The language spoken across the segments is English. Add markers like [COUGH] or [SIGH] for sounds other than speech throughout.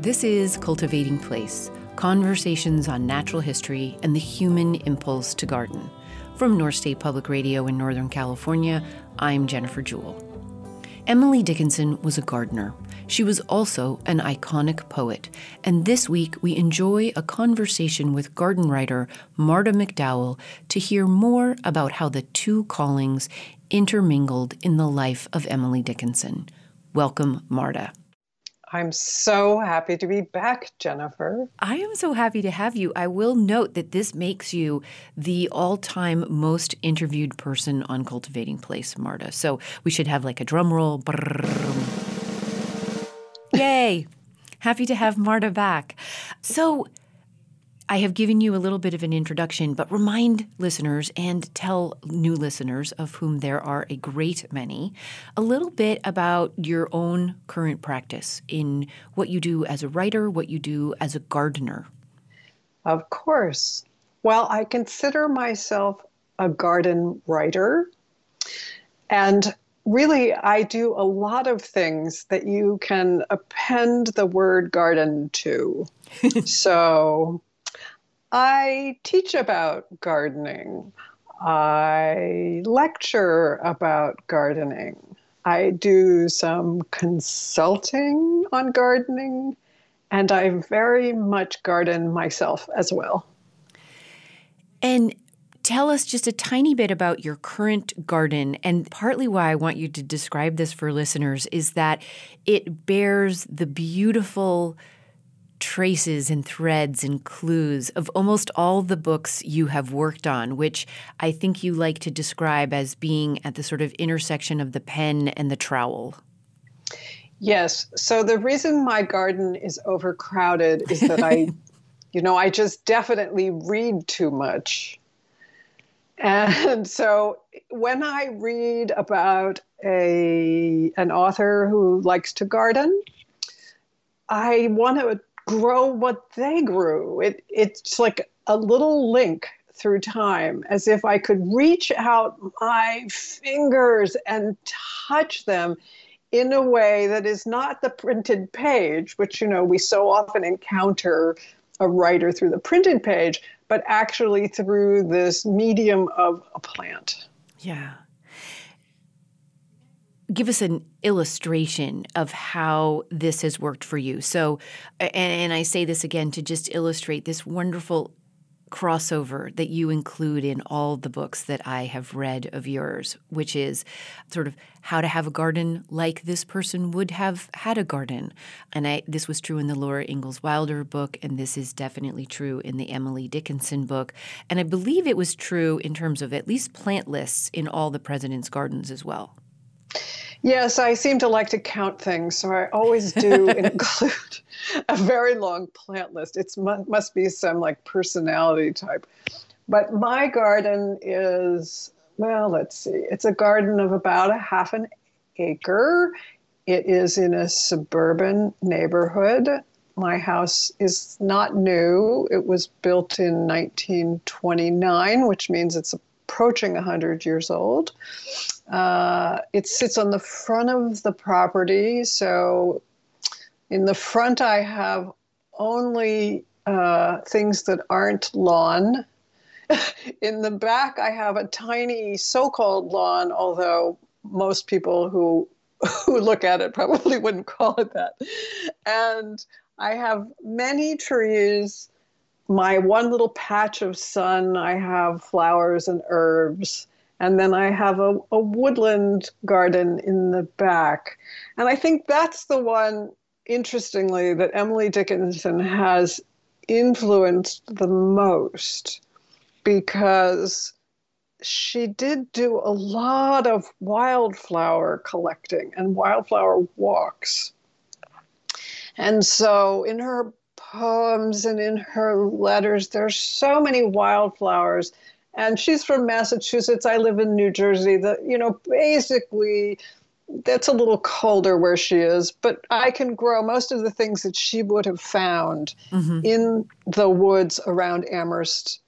This is Cultivating Place Conversations on Natural History and the Human Impulse to Garden. From North State Public Radio in Northern California, I'm Jennifer Jewell. Emily Dickinson was a gardener. She was also an iconic poet. And this week, we enjoy a conversation with garden writer Marta McDowell to hear more about how the two callings intermingled in the life of Emily Dickinson. Welcome, Marta. I'm so happy to be back, Jennifer. I am so happy to have you. I will note that this makes you the all time most interviewed person on Cultivating Place, Marta. So we should have like a drum roll. Yay! Happy to have Marta back. So I have given you a little bit of an introduction, but remind listeners and tell new listeners, of whom there are a great many, a little bit about your own current practice in what you do as a writer, what you do as a gardener. Of course. Well, I consider myself a garden writer. And really, I do a lot of things that you can append the word garden to. [LAUGHS] so I teach about gardening. I lecture about gardening. I do some consulting on gardening, and I very much garden myself as well. And tell us just a tiny bit about your current garden. And partly why I want you to describe this for listeners is that it bears the beautiful traces and threads and clues of almost all the books you have worked on, which I think you like to describe as being at the sort of intersection of the pen and the trowel. Yes. So the reason my garden is overcrowded is that I, [LAUGHS] you know, I just definitely read too much. And so when I read about a an author who likes to garden, I want to grow what they grew. It, it's like a little link through time, as if I could reach out my fingers and touch them in a way that is not the printed page, which, you know, we so often encounter a writer through the printed page, but actually through this medium of a plant. Yeah give us an illustration of how this has worked for you. So, and, and, I say this again to just illustrate this wonderful crossover that you include in all the books that I have read of yours, which is sort of how to have a garden like this person would have had a garden. And I, this was true in the Laura Ingalls Wilder book, and this is definitely true in the Emily Dickinson book. And I believe it was true in terms of at least plant lists in all the President's Gardens as well. Yes, I seem to like to count things, so I always do [LAUGHS] include a very long plant list. It must be some like personality type. But my garden is, well, let's see, it's a garden of about a half an acre. It is in a suburban neighborhood. My house is not new. It was built in 1929, which means it's approaching 100 years old. Uh, it sits on the front of the property. So in the front, I have only uh, things that aren't lawn. [LAUGHS] in the back, I have a tiny so called lawn, although most people who [LAUGHS] who look at it probably wouldn't call it that. And I have many trees. My one little patch of sun, I have flowers and herbs. And then I have a, a woodland garden in the back. And I think that's the one, interestingly, that Emily Dickinson has influenced the most because she did do a lot of wildflower collecting and wildflower walks. And so in her poems and in her letters, there's so many wildflowers and she's from Massachusetts. I live in New Jersey. The you know basically that's a little colder where she is, but I can grow most of the things that she would have found mm-hmm. in the woods around Amherst,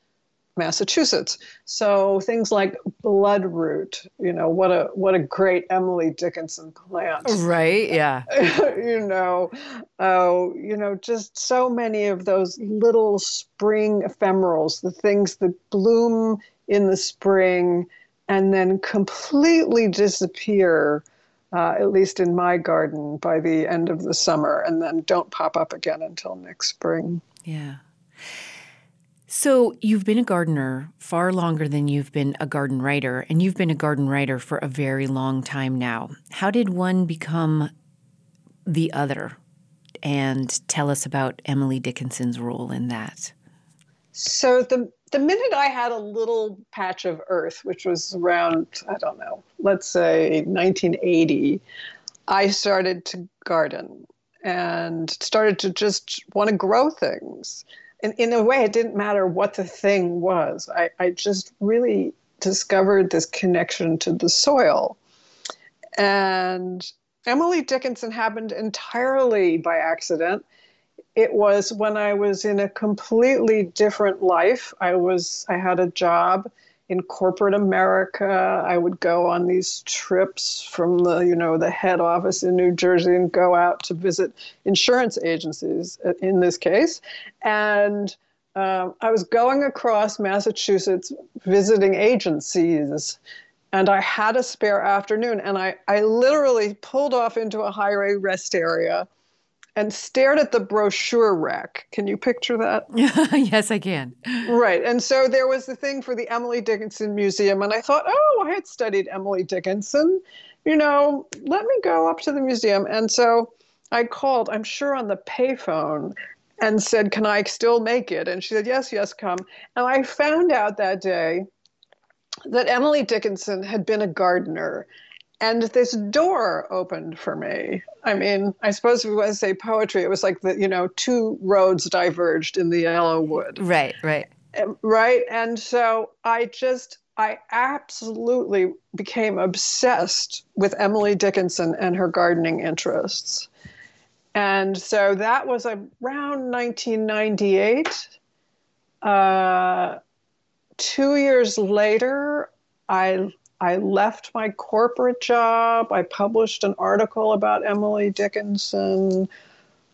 Massachusetts. So things like bloodroot, you know, what a what a great Emily Dickinson plant. Right, yeah. [LAUGHS] you know, oh, you know, just so many of those little spring ephemerals, the things that bloom in the spring and then completely disappear. Uh, at least in my garden by the end of the summer, and then don't pop up again until next spring. Yeah. So, you've been a gardener far longer than you've been a garden writer, and you've been a garden writer for a very long time now. How did one become the other? And tell us about Emily Dickinson's role in that. So, the, the minute I had a little patch of earth, which was around, I don't know, let's say 1980, I started to garden and started to just want to grow things in, in a way, it didn't matter what the thing was. I, I just really discovered this connection to the soil. And Emily Dickinson happened entirely by accident. It was when I was in a completely different life. I was I had a job in corporate America. I would go on these trips from the, you know, the head office in New Jersey and go out to visit insurance agencies uh, in this case. And um, I was going across Massachusetts visiting agencies and I had a spare afternoon and I, I literally pulled off into a highway rest area and stared at the brochure rack. Can you picture that? [LAUGHS] yes, I can. Right. And so there was the thing for the Emily Dickinson Museum. And I thought, oh, I had studied Emily Dickinson. You know, let me go up to the museum. And so I called, I'm sure on the payphone, and said, Can I still make it? And she said, Yes, yes, come. And I found out that day that Emily Dickinson had been a gardener and this door opened for me. I mean, I suppose if we want to say poetry, it was like the you know two roads diverged in the yellow wood. Right, right, right. And so I just I absolutely became obsessed with Emily Dickinson and her gardening interests. And so that was around 1998. Uh, two years later, I I left my corporate job. I published an article about Emily Dickinson.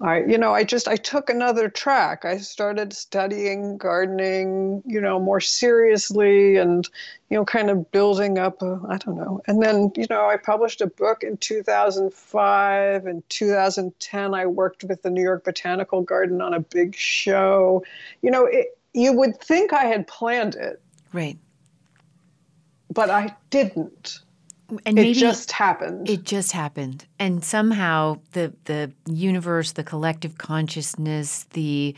I, you know, I just I took another track. I started studying gardening, you know, more seriously, and you know, kind of building up. I don't know. And then, you know, I published a book in 2005. In 2010, I worked with the New York Botanical Garden on a big show. You know, it, you would think I had planned it, right? But I didn't. And it just happened. It just happened, and somehow the the universe, the collective consciousness, the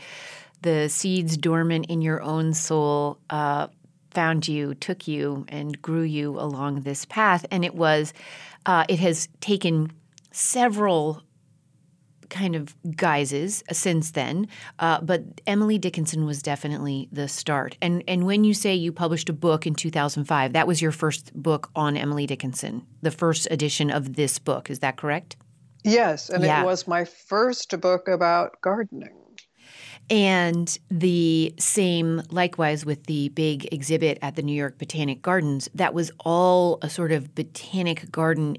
the seeds dormant in your own soul uh, found you, took you, and grew you along this path. And it was, uh, it has taken several kind of guises since then. Uh, but Emily Dickinson was definitely the start. And and when you say you published a book in 2005, that was your first book on Emily Dickinson, the first edition of this book. Is that correct? Yes, and yeah. it was my first book about gardening. And the same, likewise, with the big exhibit at the New York Botanic Gardens, that was all a sort of botanic garden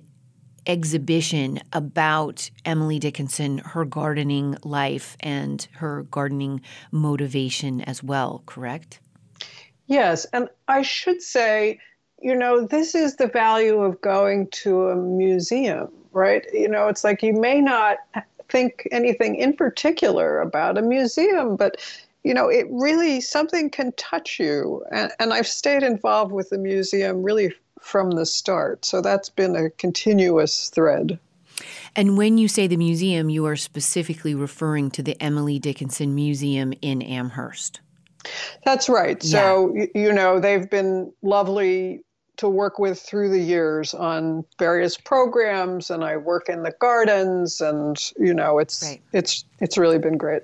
exhibition about Emily Dickinson, her gardening life, and her gardening motivation as well, correct? Yes. And I should say, you know, this is the value of going to a museum, right? You know, it's like you may not think anything in particular about a museum, but you know, it really something can touch you. And, and I've stayed involved with the museum really from the start. So that's been a continuous thread. And when you say the museum, you are specifically referring to the Emily Dickinson Museum in Amherst. That's right. Yeah. So, you know, they've been lovely to work with through the years on various programs and I work in the gardens and you know it's right. it's it's really been great.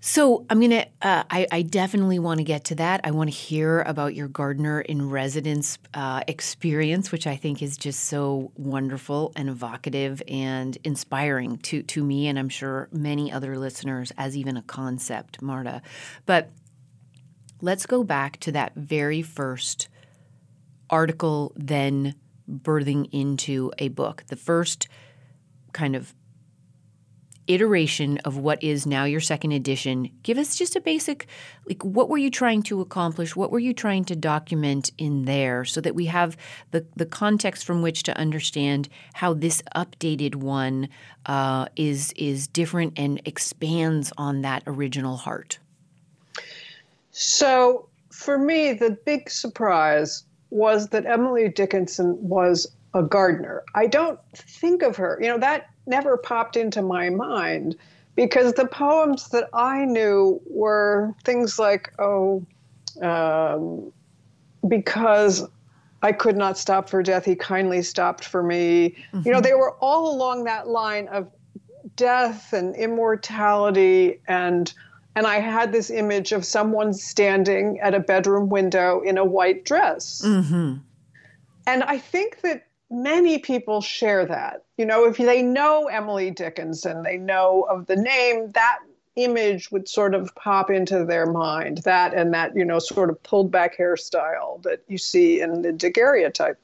So I'm gonna. Uh, I, I, definitely want to get to that. I want to hear about your gardener in residence uh, experience, which I think is just so wonderful and evocative and inspiring to to me, and I'm sure many other listeners as even a concept, Marta. But let's go back to that very first article, then birthing into a book. The first kind of iteration of what is now your second edition. Give us just a basic like what were you trying to accomplish? What were you trying to document in there so that we have the the context from which to understand how this updated one uh, is is different and expands on that original heart. So for me, the big surprise was that Emily Dickinson was a gardener. I don't think of her, you know, that never popped into my mind because the poems that I knew were things like, oh, um, because I could not stop for death, he kindly stopped for me. Mm-hmm. You know, they were all along that line of death and immortality and and I had this image of someone standing at a bedroom window in a white dress. Mm-hmm. And I think that many people share that. You know, if they know Emily Dickinson, they know of the name, that image would sort of pop into their mind. That and that, you know, sort of pulled back hairstyle that you see in the daguerreotype.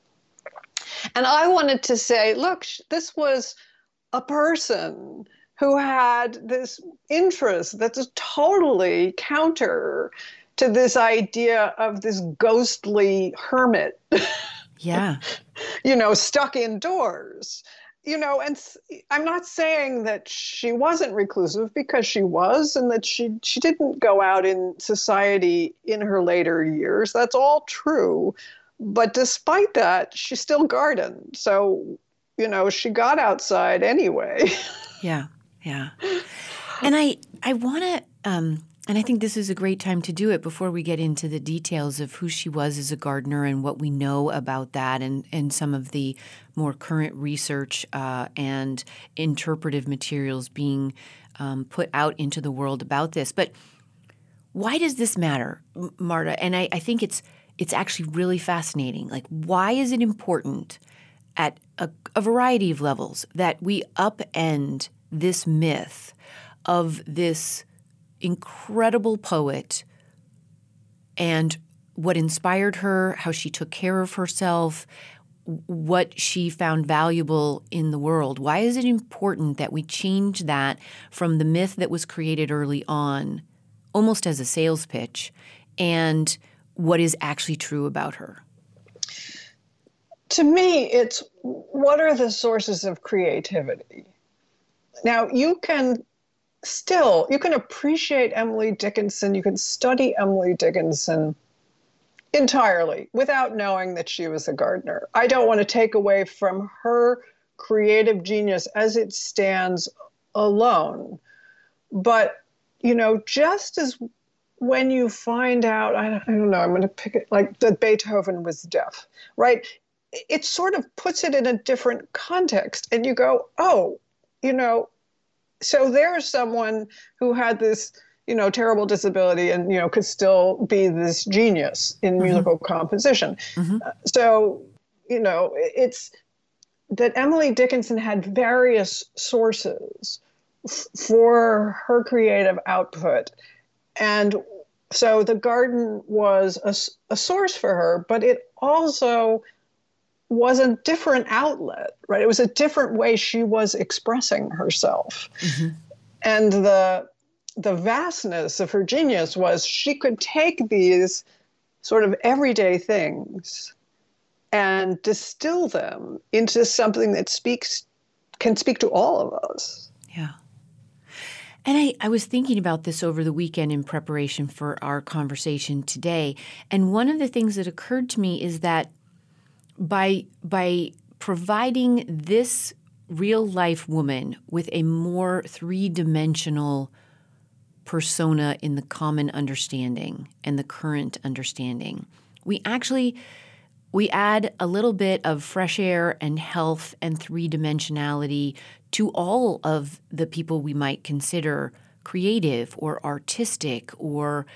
And I wanted to say, look, this was a person who had this interest that's totally counter to this idea of this ghostly hermit. [LAUGHS] Yeah. [LAUGHS] you know, stuck indoors. You know, and I'm not saying that she wasn't reclusive because she was, and that she she didn't go out in society in her later years. That's all true, but despite that, she still gardened. So, you know, she got outside anyway. [LAUGHS] yeah, yeah. And I I want to um, and I think this is a great time to do it before we get into the details of who she was as a gardener and what we know about that and, and some of the more current research uh, and interpretive materials being um, put out into the world about this. But why does this matter, Marta? And I, I think it's it's actually really fascinating. Like, why is it important at a, a variety of levels that we upend this myth of this incredible poet and what inspired her, how she took care of herself, what she found valuable in the world. Why is it important that we change that from the myth that was created early on, almost as a sales pitch, and what is actually true about her? To me, it's what are the sources of creativity? Now, you can still, you can appreciate Emily Dickinson, you can study Emily Dickinson entirely without knowing that she was a gardener. I don't want to take away from her creative genius as it stands alone. But, you know, just as when you find out, I, I don't know, I'm going to pick it like that Beethoven was deaf, right? It sort of puts it in a different context. And you go, oh, you know, so there's someone who had this you know terrible disability and you know could still be this genius in mm-hmm. musical composition mm-hmm. uh, so you know it's that emily dickinson had various sources f- for her creative output and so the garden was a, a source for her but it also was a different outlet, right? It was a different way she was expressing herself. Mm-hmm. And the the vastness of her genius was she could take these sort of everyday things and distill them into something that speaks can speak to all of us. Yeah. And I, I was thinking about this over the weekend in preparation for our conversation today. And one of the things that occurred to me is that by by providing this real life woman with a more three dimensional persona in the common understanding and the current understanding, we actually we add a little bit of fresh air and health and three dimensionality to all of the people we might consider creative or artistic or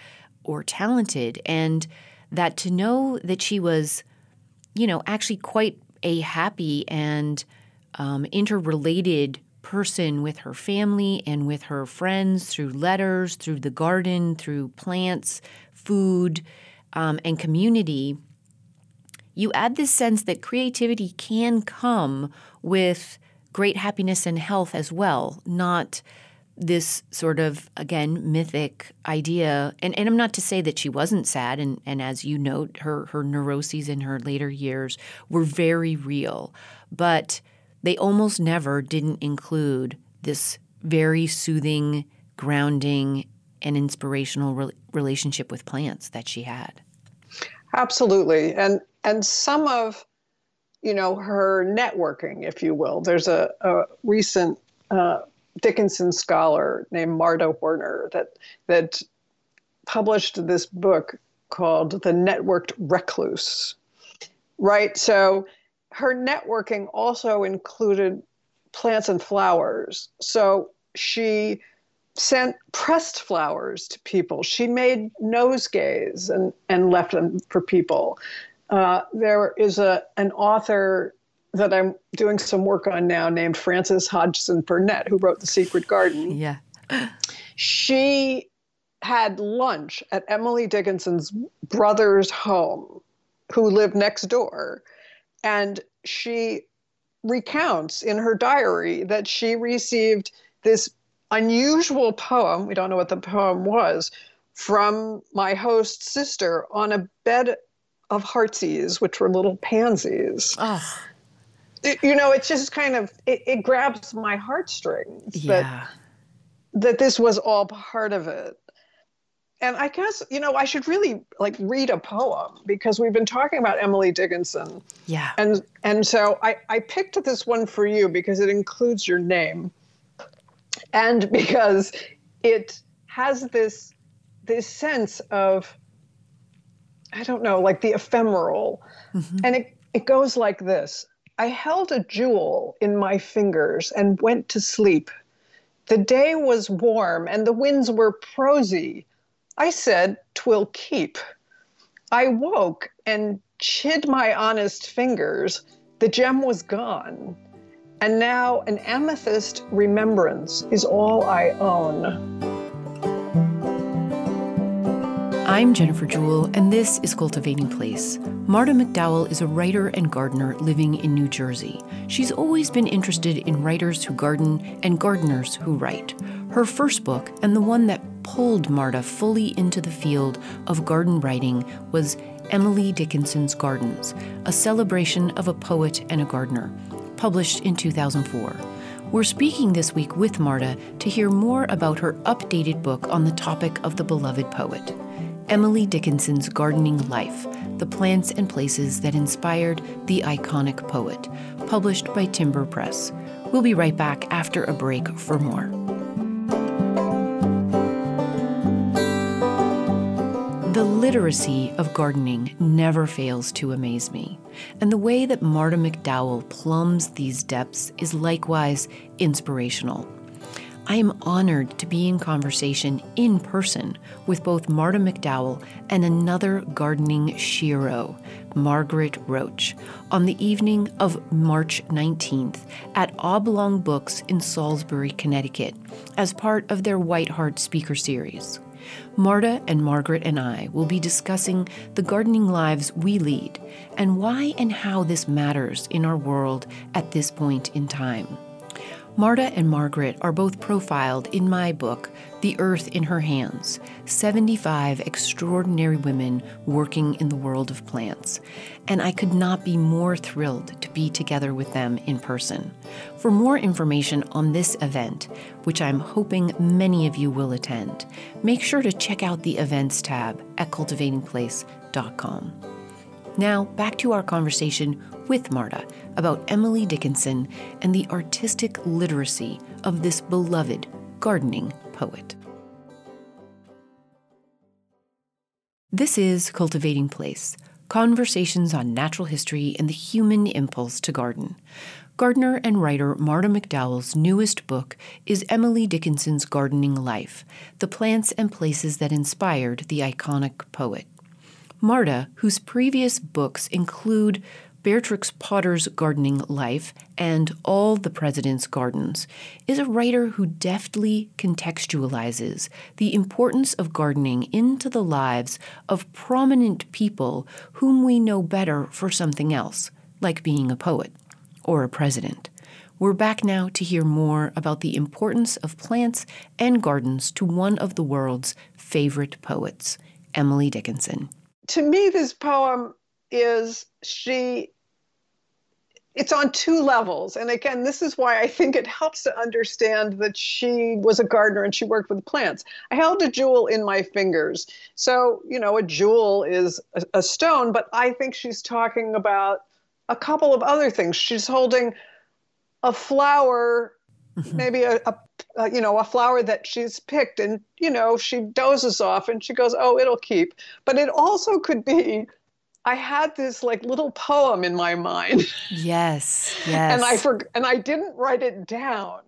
or talented. And that to know that she was you know, actually quite a happy and um, interrelated person with her family and with her friends through letters, through the garden, through plants, food, um, and community, you add this sense that creativity can come with great happiness and health as well, not this sort of again mythic idea and, and i'm not to say that she wasn't sad and, and as you note her her neuroses in her later years were very real but they almost never didn't include this very soothing, grounding, and inspirational re- relationship with plants that she had. Absolutely. And and some of you know her networking, if you will. There's a, a recent uh, Dickinson scholar named Marta Werner that that published this book called The Networked Recluse. Right. So her networking also included plants and flowers. So she sent pressed flowers to people. She made nosegays and, and left them for people. Uh, there is a an author that I'm doing some work on now named Frances Hodgson Burnett, who wrote The Secret Garden. Yeah. she had lunch at Emily Dickinson's brother's home, who lived next door. And she recounts in her diary that she received this unusual poem, we don't know what the poem was, from my host's sister on a bed of heartsease, which were little pansies. Oh. You know, it's just kind of, it, it grabs my heartstrings yeah. that, that this was all part of it and I guess you know I should really like read a poem because we've been talking about Emily Dickinson. Yeah. And and so I I picked this one for you because it includes your name, and because it has this this sense of I don't know like the ephemeral, mm-hmm. and it it goes like this. I held a jewel in my fingers and went to sleep. The day was warm and the winds were prosy I said, Twill keep. I woke and chid my honest fingers. The gem was gone. And now an amethyst remembrance is all I own. I'm Jennifer Jewell, and this is Cultivating Place. Marta McDowell is a writer and gardener living in New Jersey. She's always been interested in writers who garden and gardeners who write. Her first book, and the one that pulled Marta fully into the field of garden writing, was Emily Dickinson's Gardens, a celebration of a poet and a gardener, published in 2004. We're speaking this week with Marta to hear more about her updated book on the topic of the beloved poet. Emily Dickinson's Gardening Life The Plants and Places That Inspired the Iconic Poet, published by Timber Press. We'll be right back after a break for more. The literacy of gardening never fails to amaze me, and the way that Marta McDowell plumbs these depths is likewise inspirational. I am honored to be in conversation in person with both Marta McDowell and another gardening shiro, Margaret Roach, on the evening of March 19th at Oblong Books in Salisbury, Connecticut, as part of their White Hart speaker series. Marta and Margaret and I will be discussing the gardening lives we lead and why and how this matters in our world at this point in time. Marta and Margaret are both profiled in my book, The Earth in Her Hands 75 Extraordinary Women Working in the World of Plants. And I could not be more thrilled to be together with them in person. For more information on this event, which I'm hoping many of you will attend, make sure to check out the events tab at cultivatingplace.com. Now, back to our conversation with Marta about Emily Dickinson and the artistic literacy of this beloved gardening poet. This is Cultivating Place conversations on natural history and the human impulse to garden. Gardener and writer Marta McDowell's newest book is Emily Dickinson's Gardening Life The Plants and Places That Inspired the Iconic Poet. Marta, whose previous books include Beatrix Potter's gardening life and All the President's Gardens is a writer who deftly contextualizes the importance of gardening into the lives of prominent people whom we know better for something else, like being a poet or a president. We're back now to hear more about the importance of plants and gardens to one of the world's favorite poets, Emily Dickinson. To me, this poem is she it's on two levels. And again, this is why I think it helps to understand that she was a gardener and she worked with plants. I held a jewel in my fingers. So, you know, a jewel is a, a stone, but I think she's talking about a couple of other things. She's holding a flower, mm-hmm. maybe a, a, a, you know a flower that she's picked, and you know she dozes off and she goes, "Oh, it'll keep." But it also could be. I had this like little poem in my mind. Yes, yes. [LAUGHS] and I for, and I didn't write it down.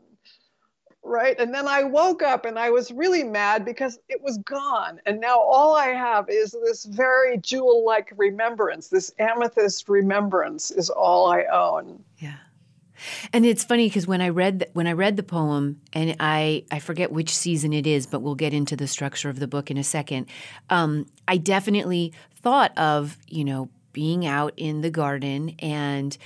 Right. And then I woke up and I was really mad because it was gone. And now all I have is this very jewel like remembrance. This amethyst remembrance is all I own. Yeah. And it's funny because when I read the, when I read the poem, and I I forget which season it is, but we'll get into the structure of the book in a second. Um, I definitely thought of you know being out in the garden and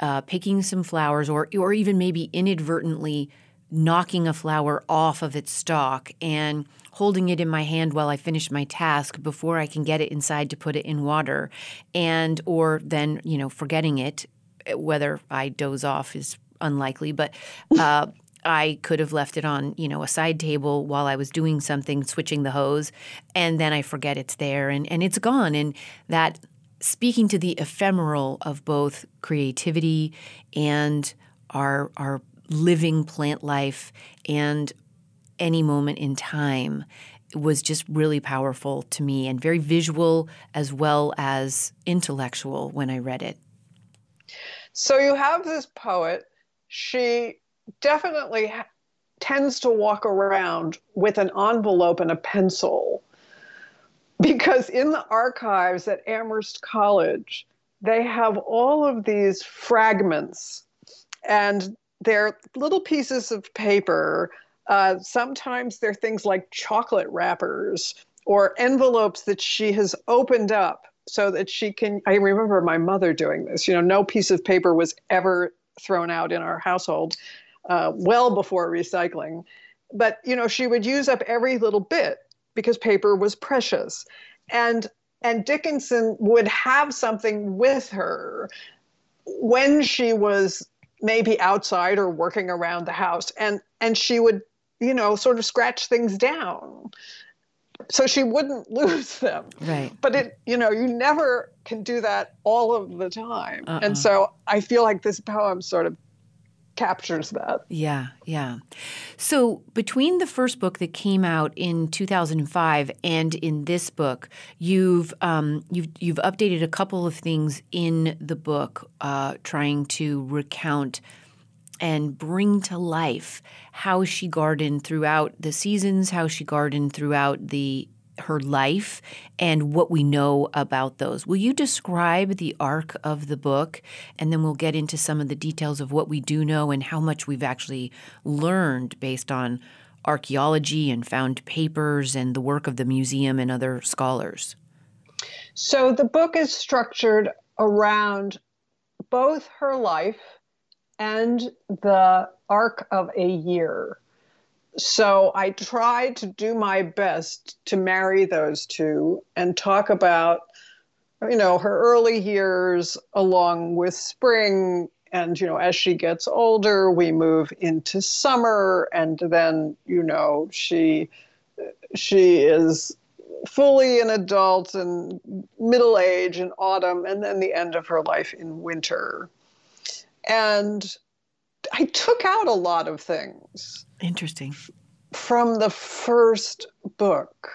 uh, picking some flowers, or or even maybe inadvertently knocking a flower off of its stalk and holding it in my hand while I finish my task before I can get it inside to put it in water and or then you know forgetting it whether I doze off is unlikely, but uh, I could have left it on, you know, a side table while I was doing something, switching the hose, and then I forget it's there and, and it's gone. And that speaking to the ephemeral of both creativity and our our living plant life and any moment in time was just really powerful to me and very visual as well as intellectual when I read it. So you have this poet. She definitely ha- tends to walk around with an envelope and a pencil because in the archives at Amherst College, they have all of these fragments and they're little pieces of paper. Uh, sometimes they're things like chocolate wrappers or envelopes that she has opened up so that she can. I remember my mother doing this. You know, no piece of paper was ever thrown out in our household, uh, well before recycling. But you know, she would use up every little bit because paper was precious, and and Dickinson would have something with her when she was maybe outside or working around the house, and and she would you know sort of scratch things down so she wouldn't [LAUGHS] lose them. Right. But it, you know, you never can do that all of the time. Uh-uh. And so I feel like this poem sort of captures that. Yeah, yeah. So between the first book that came out in 2005 and in this book, you've um, you've you've updated a couple of things in the book, uh, trying to recount and bring to life how she gardened throughout the seasons, how she gardened throughout the her life and what we know about those. Will you describe the arc of the book and then we'll get into some of the details of what we do know and how much we've actually learned based on archaeology and found papers and the work of the museum and other scholars? So the book is structured around both her life and the arc of a year. So I try to do my best to marry those two and talk about, you know, her early years along with spring. And, you know, as she gets older, we move into summer. And then, you know, she, she is fully an adult and middle age in autumn, and then the end of her life in winter. And I took out a lot of things. Interesting. From the first book.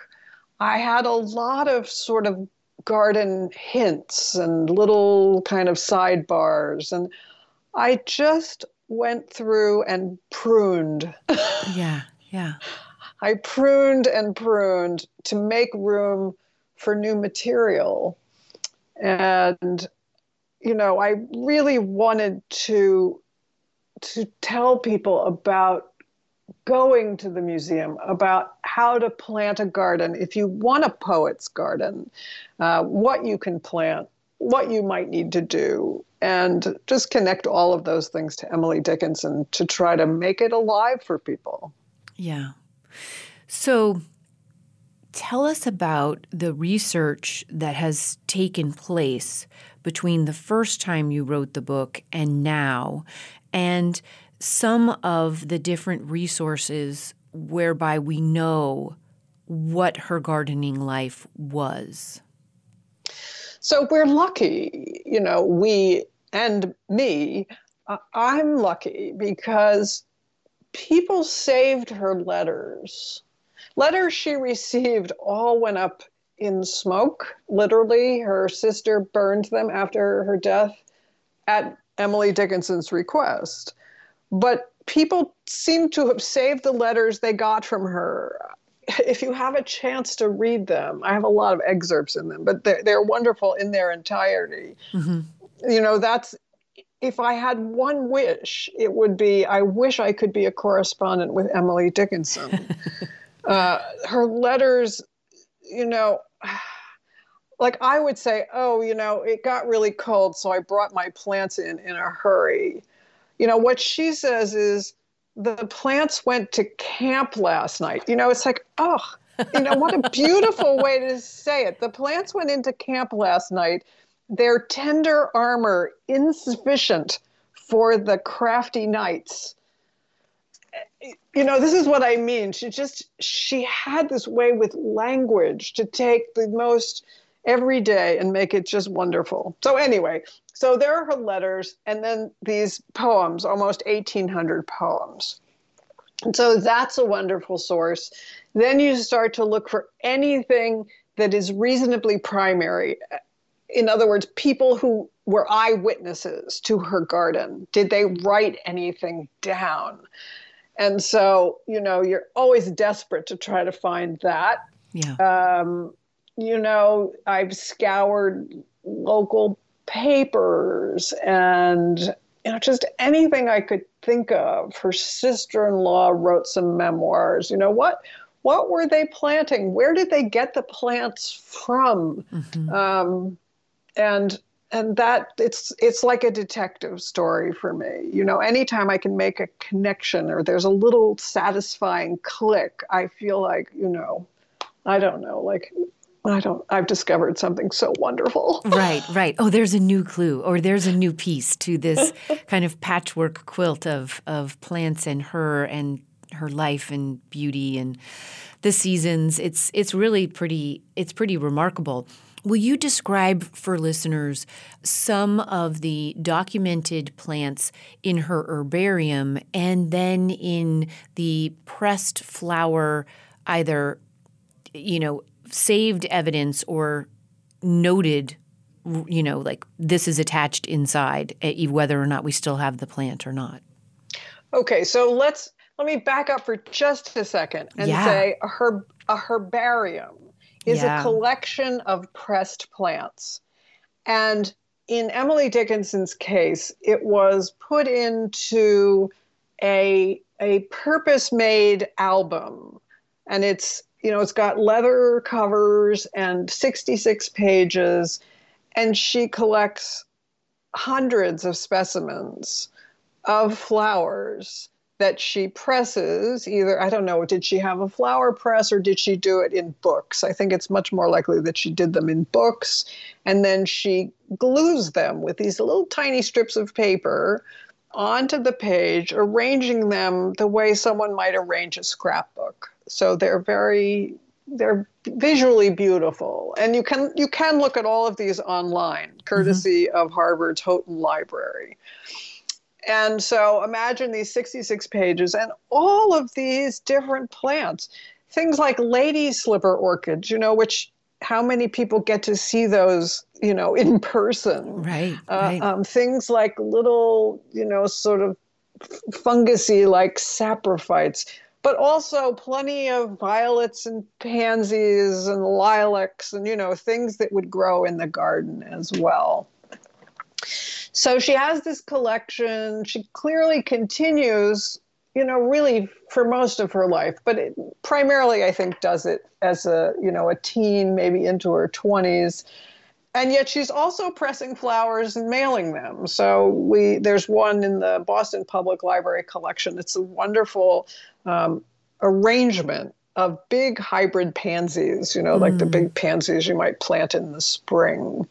I had a lot of sort of garden hints and little kind of sidebars. And I just went through and pruned. [LAUGHS] yeah, yeah. I pruned and pruned to make room for new material. And you know, I really wanted to to tell people about going to the museum about how to plant a garden. If you want a poet's garden uh, what you can plant what you might need to do and just connect all of those things to emily dickinson to try to make it alive for people. Yeah. So tell us about the research that has taken place between the first time you wrote the book and now and some of the different resources whereby we know what her gardening life was. So we're lucky, you know, we and me, uh, I'm lucky because people saved her letters. Letters she received all went up in smoke. Literally, her sister burned them after her death at Emily Dickinson's request. But people seem to have saved the letters they got from her. If you have a chance to read them, I have a lot of excerpts in them, but they're, they're wonderful in their entirety. Mm-hmm. You know, that's if I had one wish, it would be I wish I could be a correspondent with Emily Dickinson. [LAUGHS] uh, her letters, you know, [SIGHS] like I would say, oh, you know, it got really cold, so I brought my plants in in a hurry. You know, what she says is the plants went to camp last night. You know, it's like, oh, you know, what a [LAUGHS] beautiful way to say it. The plants went into camp last night, their tender armor insufficient for the crafty nights you know this is what i mean she just she had this way with language to take the most every day and make it just wonderful. So, anyway, so there are her letters and then these poems, almost 1,800 poems. And so that's a wonderful source. Then you start to look for anything that is reasonably primary. In other words, people who were eyewitnesses to her garden. Did they write anything down? And so, you know, you're always desperate to try to find that. Yeah. Um, you know, I've scoured local papers and you know just anything I could think of. Her sister-in-law wrote some memoirs. You know what? What were they planting? Where did they get the plants from? Mm-hmm. Um, and and that it's it's like a detective story for me you know anytime i can make a connection or there's a little satisfying click i feel like you know i don't know like I don't, I've discovered something so wonderful. [LAUGHS] right, right. Oh, there's a new clue, or there's a new piece to this [LAUGHS] kind of patchwork quilt of, of plants and her and her life and beauty and the seasons. It's, it's really pretty, it's pretty remarkable. Will you describe for listeners some of the documented plants in her herbarium and then in the pressed flower, either, you know, saved evidence or noted you know like this is attached inside eh, whether or not we still have the plant or not okay so let's let me back up for just a second and yeah. say a, herb, a herbarium is yeah. a collection of pressed plants. And in emily dickinson's case it was put into a a purpose made album. And it's you know, it's got leather covers and 66 pages, and she collects hundreds of specimens of flowers that she presses either i don't know did she have a flower press or did she do it in books? I think it's much more likely that she did them in books. And then she glues them with these little tiny strips of paper onto the page arranging them the way someone might arrange a scrapbook. So they're very they're visually beautiful. And you can you can look at all of these online courtesy mm-hmm. of harvard's houghton library and so imagine these 66 pages and all of these different plants. Things like lady slipper orchids you know which how many people get to see those you know in person? Right, uh. Um, things like little you know sort of fungusy like saprophytes but also plenty of violets and pansies and lilacs and you know things that would grow in the garden as well So she has this collection. She clearly continues, you know, really for most of her life, but it, primarily, I think, does it as a, you know, a teen, maybe into her 20s and yet she's also pressing flowers and mailing them. So we there's one in the Boston Public Library collection. It's a wonderful um, arrangement of big hybrid pansies. You know, mm. like the big mm. pansies you might plant in the spring.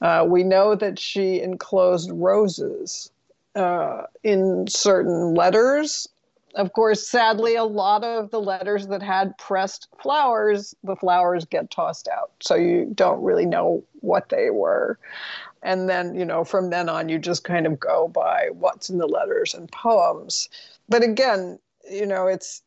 Uh, we know that she enclosed roses uh, in certain letters of course, sadly, a lot of the letters that had pressed flowers, the flowers get tossed out. So you don't really know what they were. And then, you know, from then on, you just kind of go by what's in the letters and poems. But again, you know, it's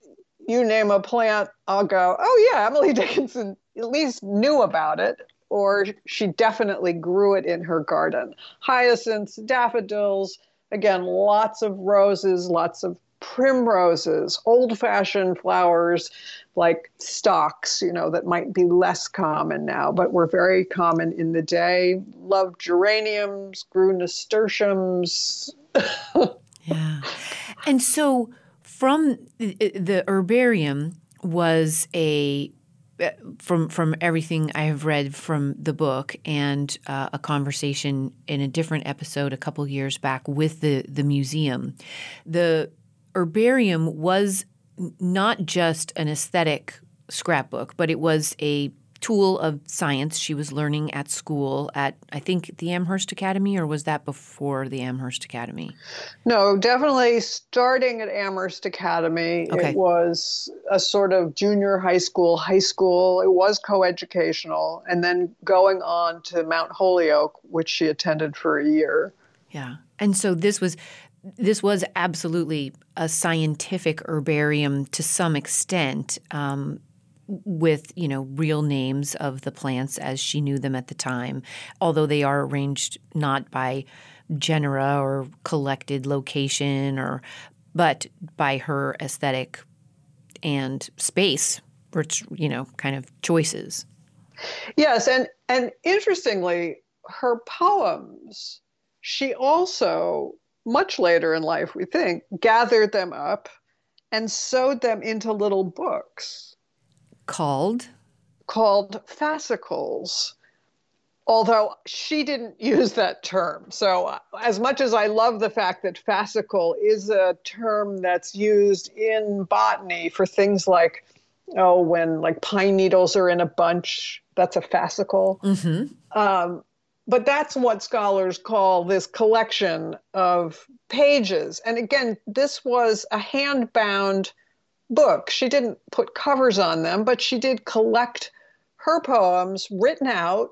you name a plant, I'll go, oh, yeah, Emily [LAUGHS] Dickinson at least knew about it, or she definitely grew it in her garden. Hyacinths, daffodils, again, lots of roses, lots of primroses, old fashioned flowers like stocks, you know, that might be less common now, but were very common in the day. Loved geraniums, grew nasturtiums. [LAUGHS] yeah. And so from uh, uh, the herbarium was a from from everything I have read from the book and uh, a conversation in a different episode a couple years back with the the museum, the herbarium was not just an aesthetic scrapbook, but it was a tool of science she was learning at school at I think the Amherst Academy or was that before the Amherst Academy? No, definitely starting at Amherst Academy. Okay. It was a sort of junior high school, high school. It was coeducational and then going on to Mount Holyoke which she attended for a year. Yeah. And so this was this was absolutely a scientific herbarium to some extent, um, with you know real names of the plants as she knew them at the time, although they are arranged not by genera or collected location or but by her aesthetic and space, which you know kind of choices. Yes, and and interestingly, her poems she also much later in life, we think, gathered them up and sewed them into little books. Called? Called fascicles. Although she didn't [LAUGHS] use that term. So, uh, as much as I love the fact that fascicle is a term that's used in botany for things like, oh, when like pine needles are in a bunch, that's a fascicle. Mm-hmm. Um, but that's what scholars call this collection of pages. And again, this was a hand bound book. She didn't put covers on them, but she did collect her poems written out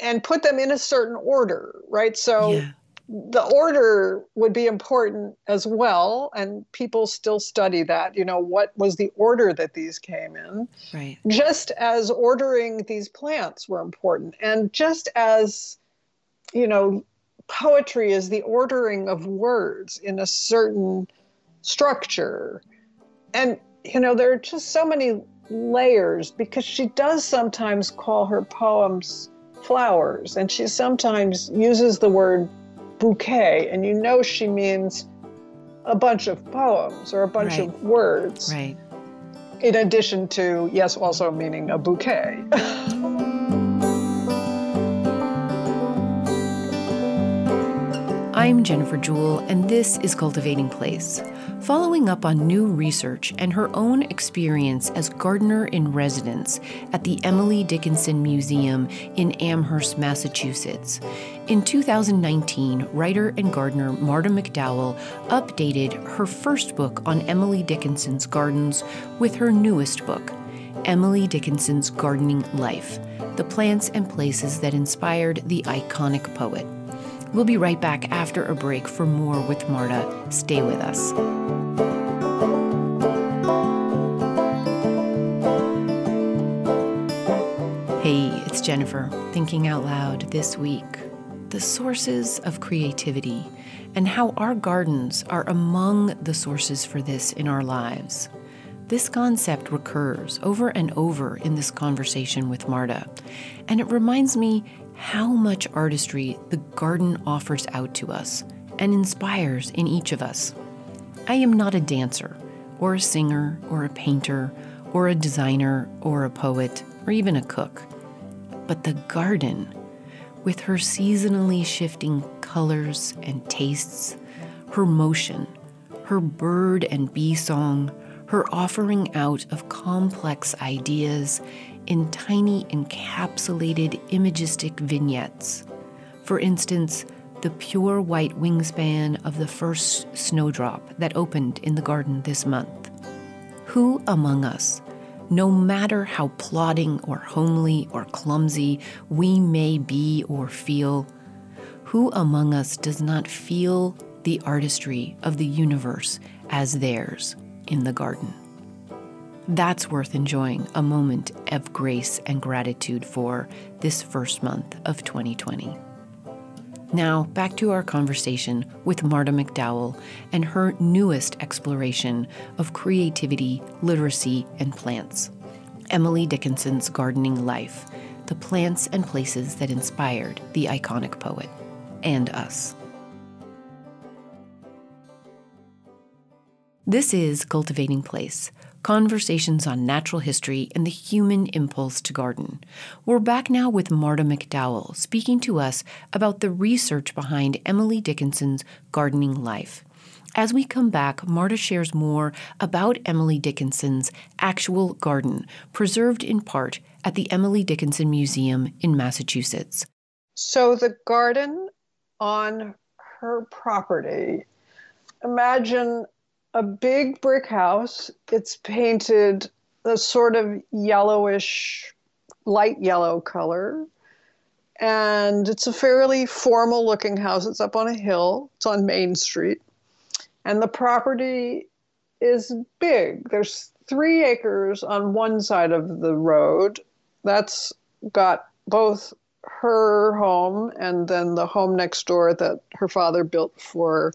and put them in a certain order, right? So yeah. the order would be important as well. And people still study that. You know, what was the order that these came in? Right. Just as ordering these plants were important. And just as you know, poetry is the ordering of words in a certain structure. And, you know, there are just so many layers because she does sometimes call her poems flowers and she sometimes uses the word bouquet and you know she means a bunch of poems or a bunch right. of words. Right. In addition to, yes, also meaning a bouquet. [LAUGHS] I'm Jennifer Jewell, and this is Cultivating Place. Following up on new research and her own experience as gardener in residence at the Emily Dickinson Museum in Amherst, Massachusetts. In 2019, writer and gardener Marta McDowell updated her first book on Emily Dickinson's gardens with her newest book, Emily Dickinson's Gardening Life The Plants and Places That Inspired the Iconic Poet. We'll be right back after a break for more with Marta. Stay with us. Hey, it's Jennifer, thinking out loud this week. The sources of creativity and how our gardens are among the sources for this in our lives. This concept recurs over and over in this conversation with Marta, and it reminds me how much artistry the garden offers out to us and inspires in each of us. I am not a dancer, or a singer, or a painter, or a designer, or a poet, or even a cook. But the garden, with her seasonally shifting colors and tastes, her motion, her bird and bee song, her offering out of complex ideas in tiny encapsulated imagistic vignettes. For instance, the pure white wingspan of the first snowdrop that opened in the garden this month. Who among us, no matter how plodding or homely or clumsy we may be or feel, who among us does not feel the artistry of the universe as theirs in the garden? That's worth enjoying a moment of grace and gratitude for this first month of 2020. Now, back to our conversation with Marta McDowell and her newest exploration of creativity, literacy, and plants. Emily Dickinson's Gardening Life The Plants and Places That Inspired the Iconic Poet, and us. This is Cultivating Place conversations on natural history and the human impulse to garden. We're back now with Marta McDowell speaking to us about the research behind Emily Dickinson's gardening life. As we come back, Marta shares more about Emily Dickinson's actual garden, preserved in part at the Emily Dickinson Museum in Massachusetts. So, the garden on her property, imagine a big brick house. It's painted a sort of yellowish, light yellow color. And it's a fairly formal looking house. It's up on a hill, it's on Main Street. And the property is big. There's three acres on one side of the road. That's got both her home and then the home next door that her father built for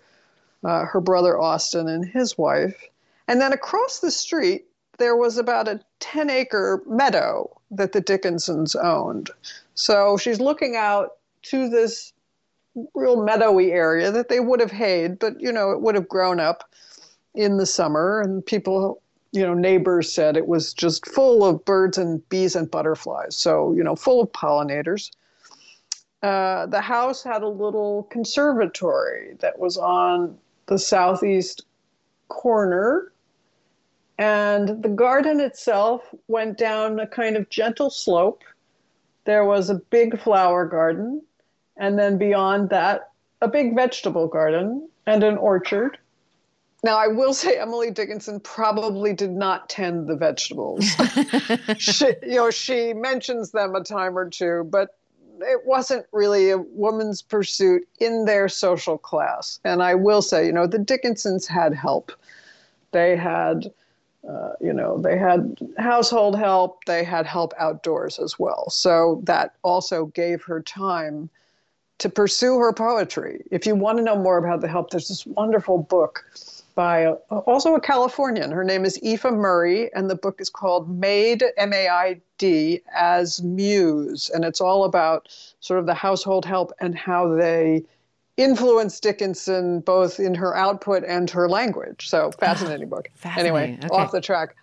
uh, her brother Austin and his wife. And then across the street, there was about a 10 acre meadow that the Dickinsons owned. So she's looking out to this real meadowy area that they would have hayed, but you know, it would have grown up in the summer. And people, you know, neighbors said it was just full of birds and bees and butterflies. So, you know, full of pollinators. Uh, the house had a little conservatory that was on the southeast corner. And the garden itself went down a kind of gentle slope. There was a big flower garden, and then beyond that, a big vegetable garden and an orchard. Now, I will say Emily Dickinson probably did not tend the vegetables. [LAUGHS] she, you know, she mentions them a time or two, but it wasn't really a woman's pursuit in their social class. And I will say, you know, the Dickinsons had help. They had, uh, you know, they had household help. They had help outdoors as well. So that also gave her time to pursue her poetry. If you want to know more about the help, there's this wonderful book by a, also a Californian. Her name is Aife Murray, and the book is called Maid, M A I D, as Muse. And it's all about sort of the household help and how they influenced Dickinson both in her output and her language. So ah, fascinating book. Fascinating. Anyway, okay. off the track.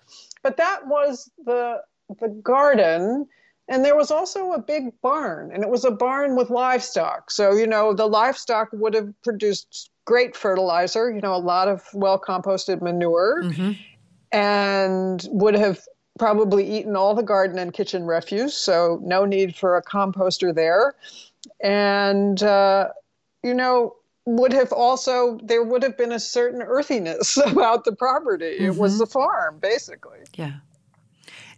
But that was the the garden. And there was also a big barn, and it was a barn with livestock. So, you know, the livestock would have produced great fertilizer, you know, a lot of well composted manure, mm-hmm. and would have probably eaten all the garden and kitchen refuse. So, no need for a composter there. And, uh, you know, would have also, there would have been a certain earthiness [LAUGHS] about the property. Mm-hmm. It was the farm, basically. Yeah.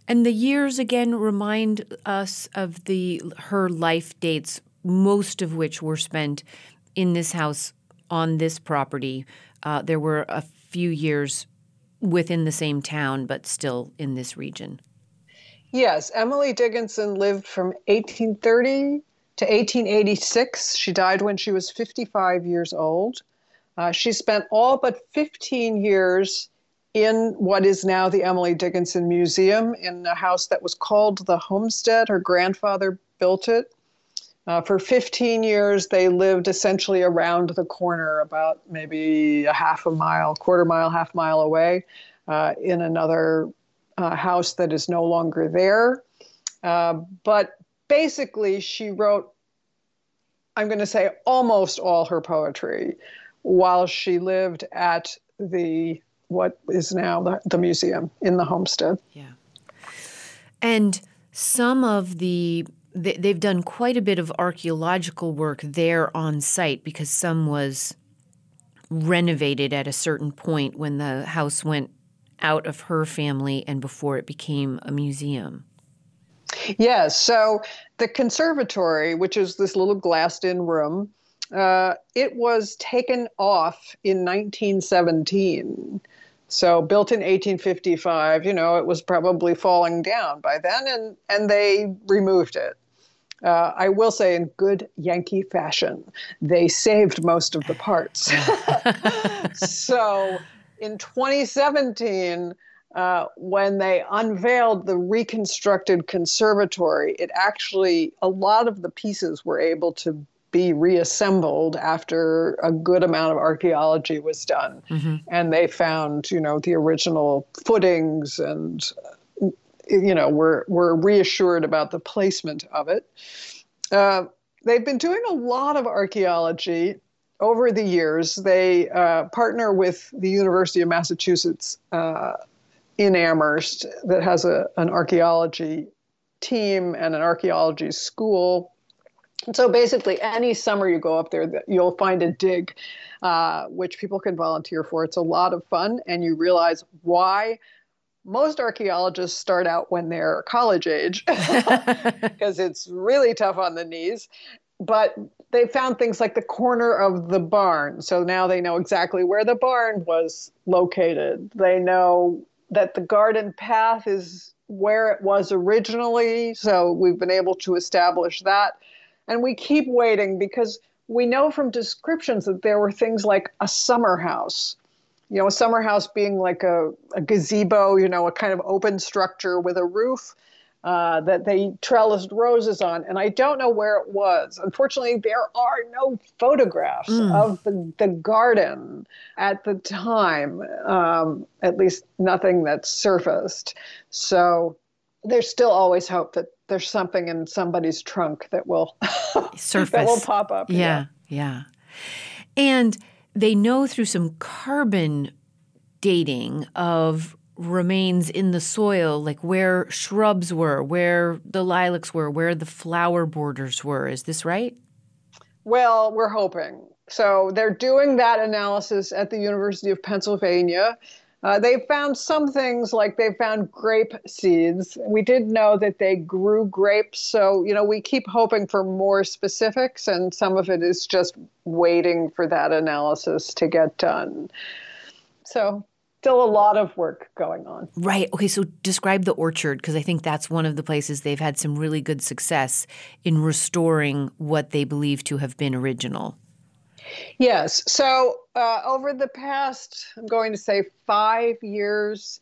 And the years again remind us of the her life dates, most of which were spent in this house on this property. Uh, there were a few years within the same town, but still in this region. Yes, Emily Dickinson lived from 1830 to 1886. She died when she was 55 years old. Uh, she spent all but 15 years in what is now the Emily Dickinson Museum in a house that was called the Homestead. Her grandfather built it. Uh, for 15 years, they lived essentially around the corner, about maybe a half a mile, quarter mile, half mile away, uh, in another uh, house that is no longer there. Uh, but basically, she wrote, I'm going to say, almost all her poetry while she lived at the what is now the, the museum in the homestead. Yeah. And some of the they've done quite a bit of archaeological work there on site because some was renovated at a certain point when the house went out of her family and before it became a museum. Yes. So the conservatory, which is this little glassed in room, uh, it was taken off in 1917. So built in 1855, you know, it was probably falling down by then, and, and they removed it. Uh, I will say, in good Yankee fashion, they saved most of the parts. [LAUGHS] so in 2017, uh, when they unveiled the reconstructed conservatory, it actually, a lot of the pieces were able to be reassembled after a good amount of archaeology was done. Mm-hmm. And they found, you know, the original footings and, you know, we're we're reassured about the placement of it. Uh, they've been doing a lot of archaeology over the years. They uh, partner with the University of Massachusetts uh, in Amherst that has a, an archaeology team and an archaeology school so basically, any summer you go up there, you'll find a dig, uh, which people can volunteer for. It's a lot of fun, and you realize why most archaeologists start out when they're college age [LAUGHS] [LAUGHS] because it's really tough on the knees. But they found things like the corner of the barn. So now they know exactly where the barn was located. They know that the garden path is where it was originally. So we've been able to establish that. And we keep waiting because we know from descriptions that there were things like a summer house. You know, a summer house being like a, a gazebo, you know, a kind of open structure with a roof uh, that they trellised roses on. And I don't know where it was. Unfortunately, there are no photographs mm. of the, the garden at the time, um, at least nothing that's surfaced. So there's still always hope that there's something in somebody's trunk that will surface [LAUGHS] that will pop up. Yeah, yeah. And they know through some carbon dating of remains in the soil, like where shrubs were, where the lilacs were, where the flower borders were. Is this right? Well, we're hoping. So they're doing that analysis at the University of Pennsylvania. Uh, they found some things like they found grape seeds. We did know that they grew grapes. So, you know, we keep hoping for more specifics, and some of it is just waiting for that analysis to get done. So, still a lot of work going on. Right. Okay. So, describe the orchard because I think that's one of the places they've had some really good success in restoring what they believe to have been original. Yes. So uh, over the past, I'm going to say five years,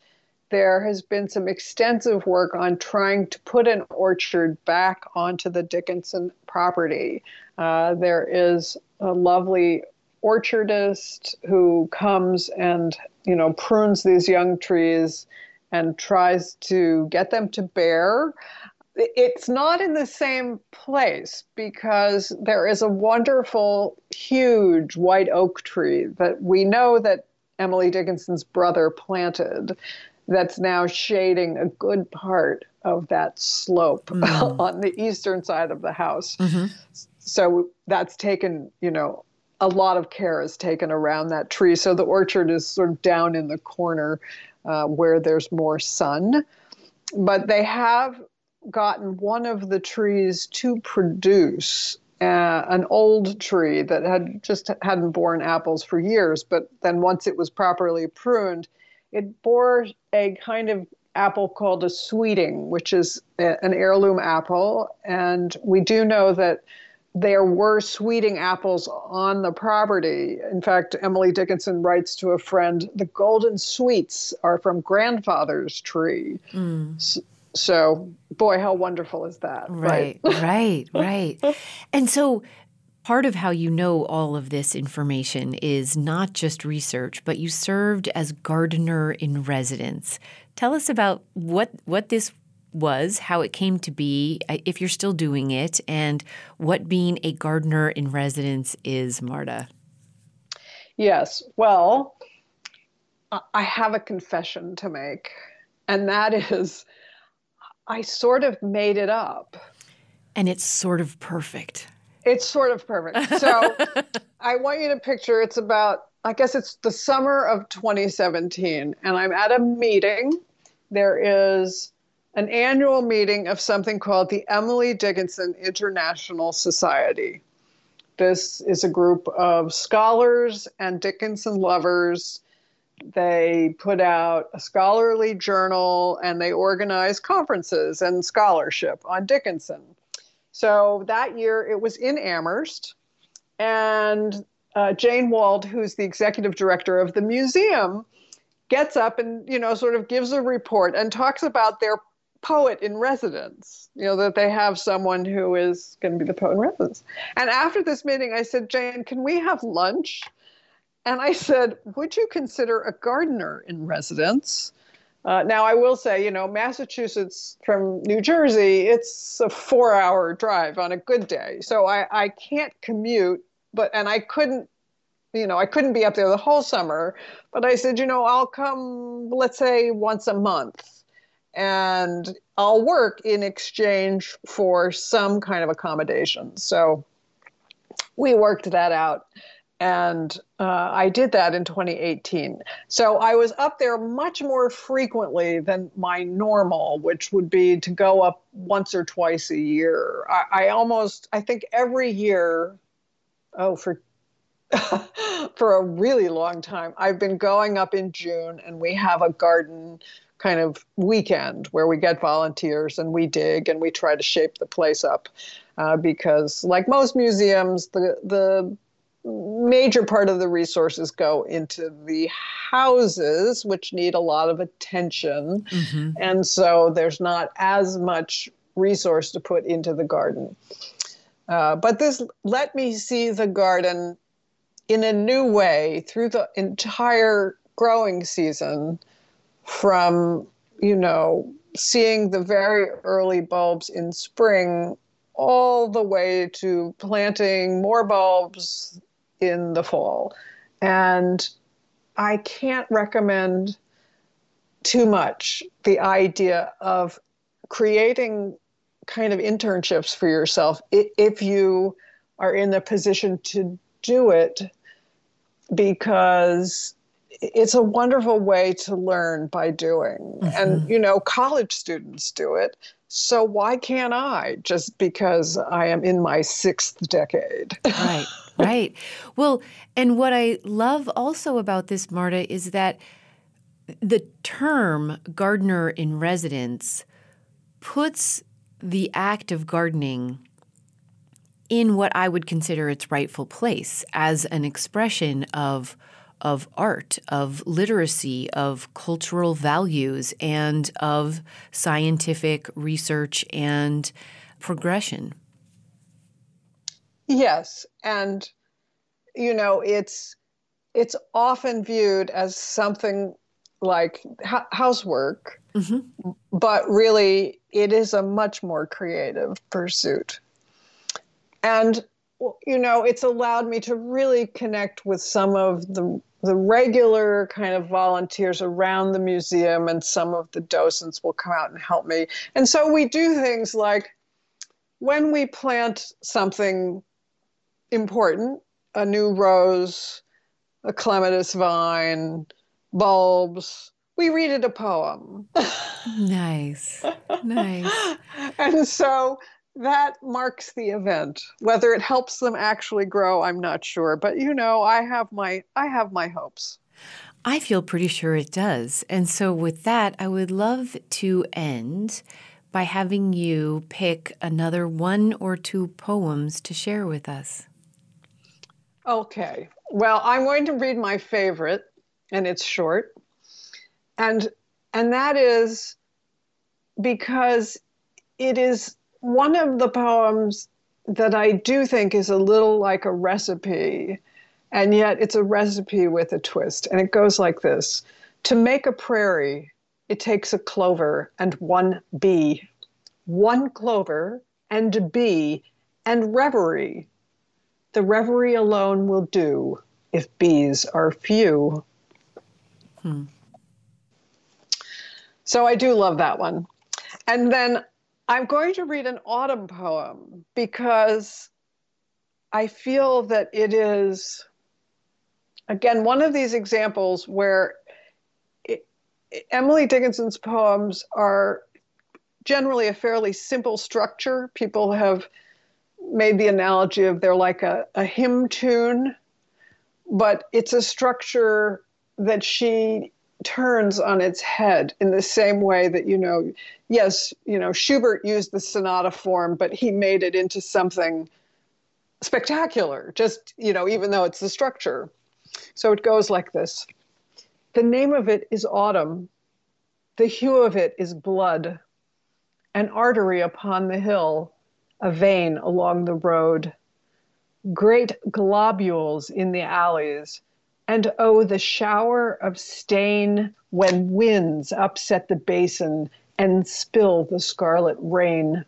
there has been some extensive work on trying to put an orchard back onto the Dickinson property. Uh, there is a lovely orchardist who comes and you know prunes these young trees and tries to get them to bear it's not in the same place because there is a wonderful, huge white oak tree that we know that Emily Dickinson's brother planted that's now shading a good part of that slope mm. [LAUGHS] on the eastern side of the house. Mm-hmm. So that's taken, you know, a lot of care is taken around that tree. So the orchard is sort of down in the corner uh, where there's more sun. But they have gotten one of the trees to produce uh, an old tree that had just hadn't borne apples for years, but then once it was properly pruned, it bore a kind of apple called a sweeting, which is a, an heirloom apple. And we do know that there were sweeting apples on the property. In fact, Emily Dickinson writes to a friend the golden sweets are from grandfather's tree. Mm. So, boy, how wonderful is that? Right, right, right. right. And so, part of how you know all of this information is not just research, but you served as gardener in residence. Tell us about what what this was, how it came to be, uh, if you're still doing it, and what being a gardener in residence is, Marta. Yes. Well, I have a confession to make, and that is I sort of made it up. And it's sort of perfect. It's sort of perfect. So [LAUGHS] I want you to picture it's about, I guess it's the summer of 2017, and I'm at a meeting. There is an annual meeting of something called the Emily Dickinson International Society. This is a group of scholars and Dickinson lovers they put out a scholarly journal and they organize conferences and scholarship on Dickinson. So that year it was in Amherst, and uh, Jane Wald, who's the executive director of the museum, gets up and you know sort of gives a report and talks about their poet in residence. You know that they have someone who is going to be the poet in residence. And after this meeting, I said, Jane, can we have lunch? And I said, Would you consider a gardener in residence? Uh, now, I will say, you know, Massachusetts from New Jersey, it's a four hour drive on a good day. So I, I can't commute, but, and I couldn't, you know, I couldn't be up there the whole summer. But I said, you know, I'll come, let's say, once a month and I'll work in exchange for some kind of accommodation. So we worked that out and uh, I did that in 2018. So I was up there much more frequently than my normal, which would be to go up once or twice a year. I, I almost, I think every year, oh, for [LAUGHS] for a really long time, I've been going up in June, and we have a garden kind of weekend where we get volunteers and we dig and we try to shape the place up. Uh, because, like most museums, the the major part of the resources go into the houses, which need a lot of attention. Mm-hmm. And so there's not as much resource to put into the garden. Uh, but this let me see the garden in a new way through the entire growing season from, you know, seeing the very early bulbs in spring all the way to planting more bulbs in the fall. And I can't recommend too much the idea of creating kind of internships for yourself if you are in the position to do it because it's a wonderful way to learn by doing mm-hmm. and you know college students do it so why can't i just because i am in my sixth decade right [LAUGHS] right. Well, and what I love also about this, Marta, is that the term gardener in residence puts the act of gardening in what I would consider its rightful place as an expression of of art, of literacy, of cultural values, and of scientific research and progression. Yes, and you know it's it's often viewed as something like housework, mm-hmm. but really it is a much more creative pursuit. And you know, it's allowed me to really connect with some of the the regular kind of volunteers around the museum and some of the docents will come out and help me. And so we do things like when we plant something important a new rose, a clematis vine, bulbs. We read it a poem. nice. Nice. [LAUGHS] and so that marks the event. Whether it helps them actually grow, I'm not sure. But you know, I have my I have my hopes. I feel pretty sure it does. And so with that, I would love to end by having you pick another one or two poems to share with us. Okay. Well, I'm going to read my favorite, and it's short. And and that is because it is one of the poems that I do think is a little like a recipe, and yet it's a recipe with a twist. And it goes like this To make a prairie, it takes a clover and one bee, one clover and a bee, and reverie. The reverie alone will do if bees are few. Hmm. So I do love that one. And then I'm going to read an autumn poem because I feel that it is, again, one of these examples where it, Emily Dickinson's poems are generally a fairly simple structure. People have made the analogy of they're like a, a hymn tune, but it's a structure that she turns on its head in the same way that you know yes you know schubert used the sonata form but he made it into something spectacular just you know even though it's the structure. So it goes like this. The name of it is autumn. The hue of it is blood. An artery upon the hill a vein along the road great globules in the alleys and oh, the shower of stain when winds upset the basin and spill the scarlet rain.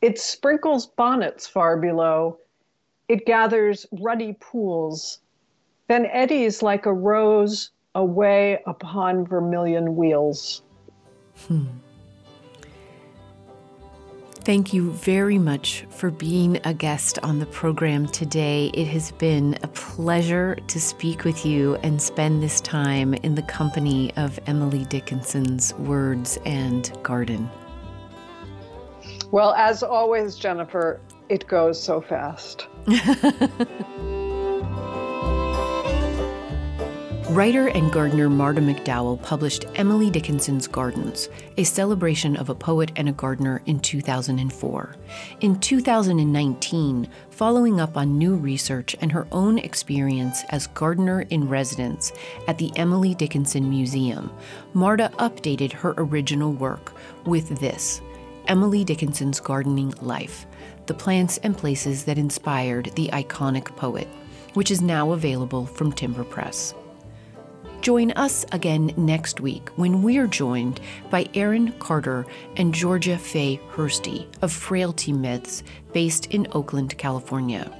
It sprinkles bonnets far below. It gathers ruddy pools, then eddies like a rose away upon vermilion wheels. Hmm. Thank you very much for being a guest on the program today. It has been a pleasure to speak with you and spend this time in the company of Emily Dickinson's words and garden. Well, as always, Jennifer, it goes so fast. [LAUGHS] Writer and gardener Marta McDowell published Emily Dickinson's Gardens, a celebration of a poet and a gardener in 2004. In 2019, following up on new research and her own experience as gardener in residence at the Emily Dickinson Museum, Marta updated her original work with this Emily Dickinson's Gardening Life The Plants and Places That Inspired the Iconic Poet, which is now available from Timber Press. Join us again next week when we're joined by Erin Carter and Georgia Faye Hursty of Frailty Myths, based in Oakland, California.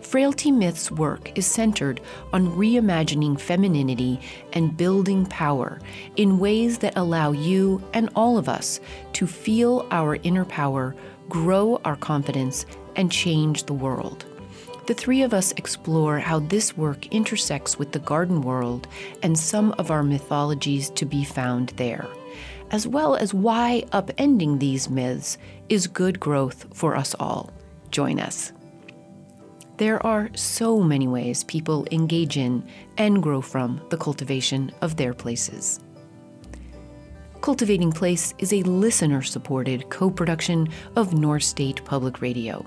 Frailty Myths work is centered on reimagining femininity and building power in ways that allow you and all of us to feel our inner power, grow our confidence, and change the world the three of us explore how this work intersects with the garden world and some of our mythologies to be found there, as well as why upending these myths is good growth for us all. Join us. There are so many ways people engage in and grow from the cultivation of their places. Cultivating Place is a listener supported co production of North State Public Radio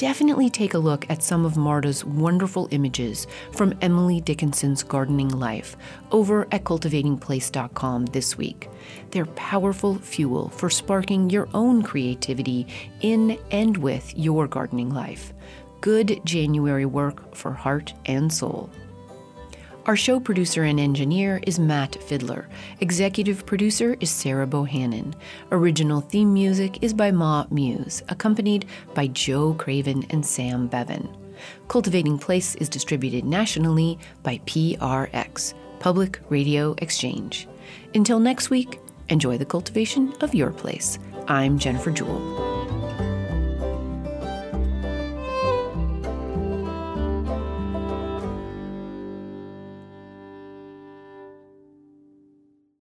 definitely take a look at some of Marta's wonderful images from Emily Dickinson's gardening life over at cultivatingplace.com this week. They're powerful fuel for sparking your own creativity in and with your gardening life. Good January work for heart and soul. Our show producer and engineer is Matt Fiddler. Executive producer is Sarah Bohannon. Original theme music is by Ma Muse, accompanied by Joe Craven and Sam Bevan. Cultivating Place is distributed nationally by PRX, Public Radio Exchange. Until next week, enjoy the cultivation of your place. I'm Jennifer Jewell.